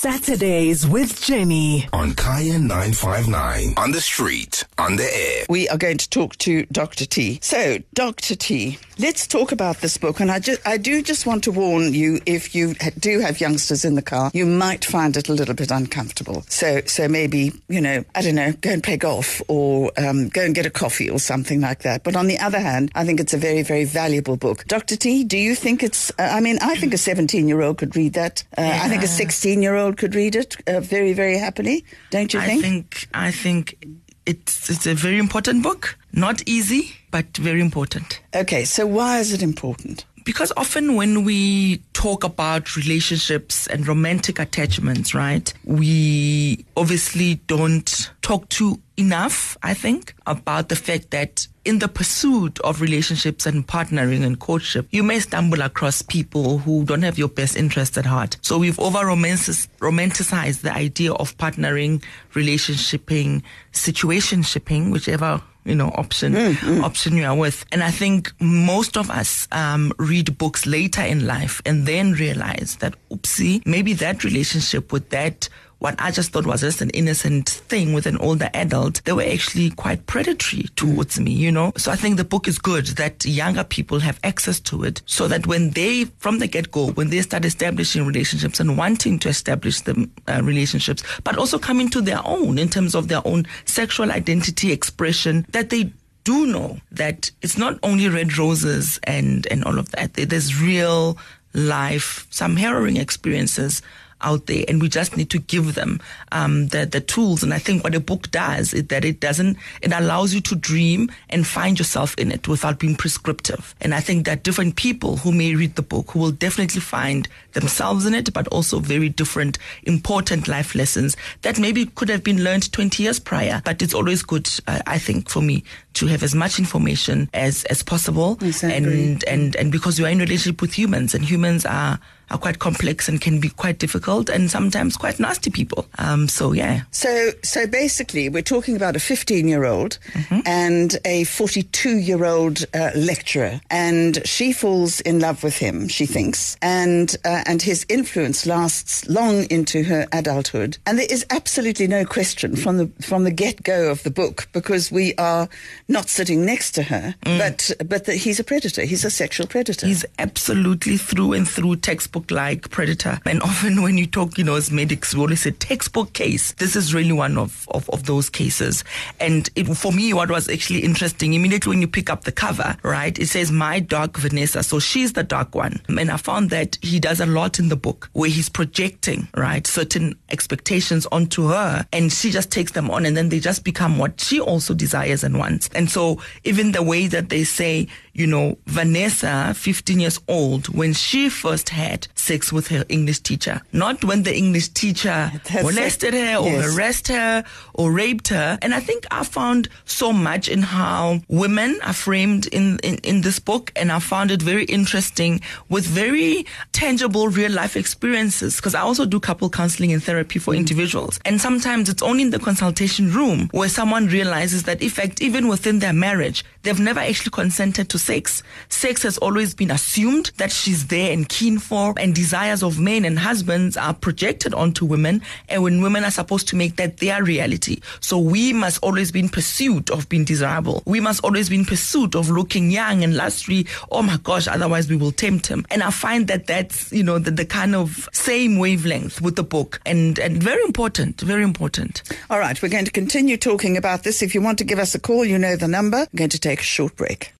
Saturdays with Jenny. on Kaya 959. On the street, on the air. we are going to talk to Dr. T. So, Dr. T, let's talk about this book. And I, just, I do just want to warn you if you do have youngsters in the car, you might find it a little bit uncomfortable. So, so maybe, you know, I don't know, go and play golf or um, go and get a coffee or something like that. But on the other hand, I think it's a very, very valuable book. Dr. T, do you think it's, uh, I mean, I think a 17 year old could read that. Uh, I think a 16 year old could read it uh, very, very happily. Don't you think? I think? think I think it's it's a very important book. Not easy, but very important. Okay, so why is it important? Because often when we talk about relationships and romantic attachments, right, we obviously don't talk to enough, I think, about the fact that in the pursuit of relationships and partnering and courtship, you may stumble across people who don't have your best interest at heart. So we've over romanticized the idea of partnering, relationshiping, situationshipping, whichever you know option option you are with. And i think most of us um, read books later in life and then realize that oopsie maybe that relationship with that what I just thought was just an innocent thing with an older adult, they were actually quite predatory towards me, you know? So I think the book is good that younger people have access to it so that when they, from the get go, when they start establishing relationships and wanting to establish the uh, relationships, but also coming to their own in terms of their own sexual identity expression, that they do know that it's not only red roses and, and all of that. There's real life, some harrowing experiences out there, and we just need to give them um, the the tools. And I think what a book does is that it doesn't it allows you to dream and find yourself in it without being prescriptive. And I think that different people who may read the book who will definitely find themselves in it, but also very different important life lessons that maybe could have been learned 20 years prior. But it's always good, uh, I think, for me to have as much information as as possible, agree. and and and because you are in relationship with humans, and humans are are quite complex and can be quite difficult and sometimes quite nasty people. Um, so yeah, So, so basically, we're talking about a 15 year old and a 42 year old uh, lecturer, and she falls in love with him, she thinks, and uh, and his influence lasts long into her adulthood. And there is absolutely no question from the from the get go of the book because we are not sitting next to her, mm. but but that he's a predator. He's a sexual predator. he's absolutely through and through textbook like predator. And often when you talk, you know, as medics, we always say textbook case. This is really one of, of, of those cases. And it, for me, what was actually interesting, immediately when you pick up the cover, right, it says my Dark Vanessa. So she's the dark one. And I found that he does a lot in the book where he's projecting, right, certain expectations onto her and she just takes them on and then they just become what she also desires and wants. And so even the way that they say, you know, Vanessa, 15 years old, when she first had sex with her English teacher, not when the English teacher That's molested it. her or Yes. harassed her or raped her. And I think I found so much in how women are framed in, in, in this book. And I found it very interesting with very tangible real life experiences. Because I also do couple counseling and therapy for mm. individuals. And sometimes it's only in the consultation room where someone realizes that, in fact, even within their marriage, they've never actually consented to sex. Sex has always been assumed that she's there and keen for, and desires of men and husbands are projected onto women. And when women are supposed to make that their reality. So we must always be in pursuit of being desirable. We must always be in pursuit of looking young and lustry. Oh my gosh, otherwise we will tempt him. And I find that that's, you know, the, the kind of same wavelength with the book and, and very important, very important. All right, we're going to continue talking about this. If you want to give us a call, you know the number. We're going to take a short break.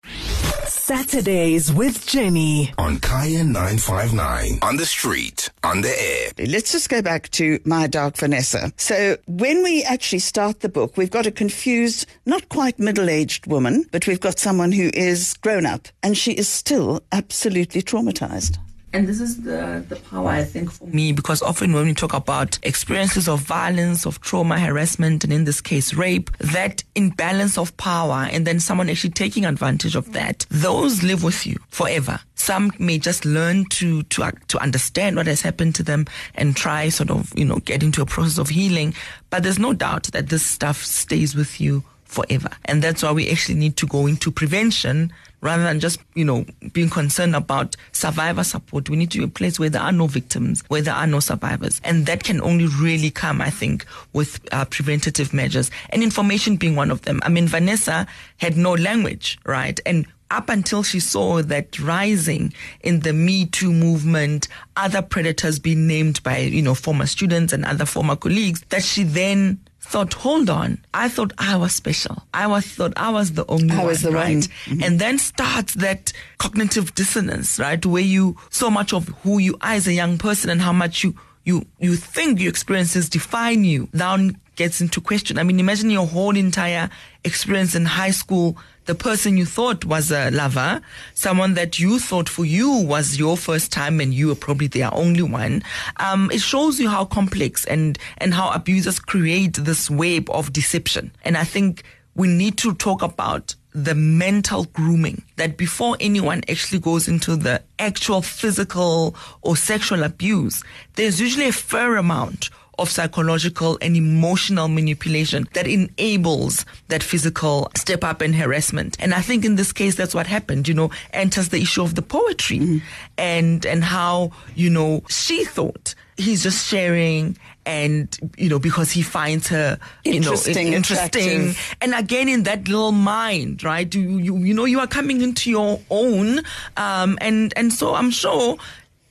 Saturdays with Jenny. On Kaya 959. On the street, on the air. Let's just go back to My Dark Vanessa. So, when we actually start the book, we've got a confused, not quite middle aged woman, but we've got someone who is grown up and she is still absolutely traumatized. And this is the, the power, I think, for me, because often when we talk about experiences of violence, of trauma, harassment, and in this case, rape, that imbalance of power and then someone actually taking advantage of that, those live with you forever. Some may just learn to, to, uh, to understand what has happened to them and try sort of, you know, get into a process of healing. But there's no doubt that this stuff stays with you forever. And that's why we actually need to go into prevention rather than just, you know, being concerned about survivor support. We need to be a place where there are no victims, where there are no survivors. And that can only really come, I think, with uh, preventative measures and information being one of them. I mean, Vanessa had no language, right? And up until she saw that rising in the Me Too movement, other predators being named by, you know, former students and other former colleagues, that she then thought, hold on, I thought I was special. I was thought I was the only I one, was the right? one. Mm-hmm. And then starts that cognitive dissonance, right? Where you, so much of who you are as a young person and how much you, you, you think your experiences define you now gets into question. I mean, imagine your whole entire experience in high school the person you thought was a lover, someone that you thought for you was your first time and you were probably their only one. Um, it shows you how complex and, and how abusers create this web of deception. And I think we need to talk about the mental grooming that before anyone actually goes into the actual physical or sexual abuse, there's usually a fair amount of psychological and emotional manipulation that enables that physical step up and harassment. And I think in this case, that's what happened, you know, enters the issue of the poetry mm-hmm. and, and how, you know, she thought he's just sharing and you know because he finds her interesting, you know interesting attractive. and again in that little mind right you you, you know you are coming into your own um, and and so i'm sure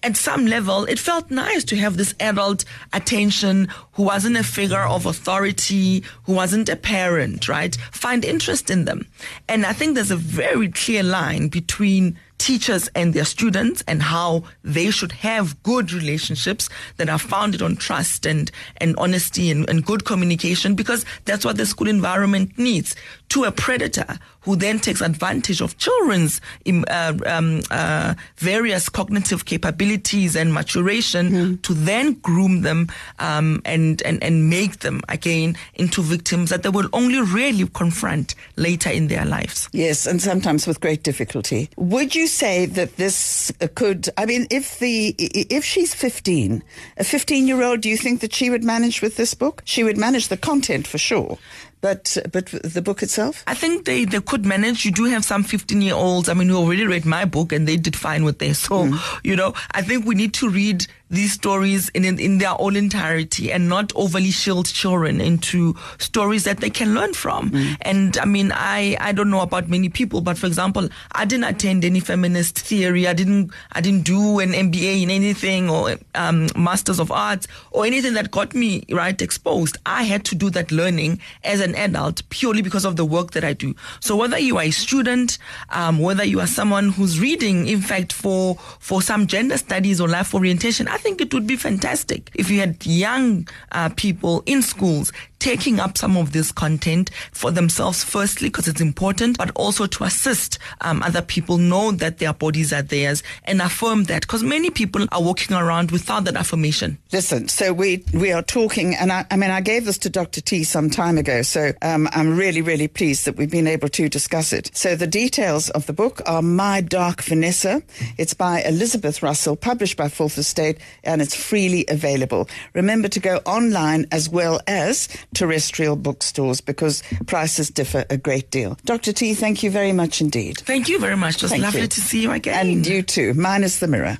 at some level, it felt nice to have this adult attention who wasn't a figure of authority, who wasn't a parent, right? Find interest in them. And I think there's a very clear line between teachers and their students and how they should have good relationships that are founded on trust and, and honesty and, and good communication because that's what the school environment needs. To a predator who then takes advantage of children's uh, um, uh, various cognitive capabilities and maturation mm. to then groom them um, and, and, and make them again into victims that they will only really confront later in their lives. Yes, and sometimes with great difficulty. Would you say that this could, I mean, if the, if she's 15, a 15 year old, do you think that she would manage with this book? She would manage the content for sure. But but the book itself? I think they, they could manage. You do have some 15 year olds. I mean, who already read my book and they did fine with this. So, mm. you know, I think we need to read these stories in, in, in their whole entirety and not overly shield children into stories that they can learn from. Mm. And I mean, I, I don't know about many people, but for example, I didn't attend any feminist theory. I didn't, I didn't do an MBA in anything or, um, Masters of Arts or anything that got me, right, exposed. I had to do that learning as an adult purely because of the work that I do. So whether you are a student, um, whether you are someone who's reading, in fact, for, for some gender studies or life orientation, I think it would be fantastic if you had young uh, people in schools taking up some of this content for themselves, firstly, because it's important, but also to assist um, other people know that their bodies are theirs and affirm that because many people are walking around without that affirmation. Listen, so we, we are talking, and I, I mean, I gave this to Dr. T some time ago, so um, I'm really, really pleased that we've been able to discuss it. So the details of the book are My Dark Vanessa. It's by Elizabeth Russell, published by Fourth Estate, and it's freely available. Remember to go online as well as terrestrial bookstores because prices differ a great deal. Dr. T, thank you very much indeed. Thank you very much. It was Thank lovely you. to see you again. And you too. Mine is the mirror.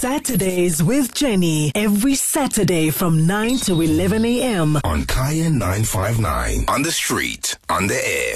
Saturdays with Jenny. Every Saturday from 9 to 11 a.m. On Kaya 959. On the street, on the air.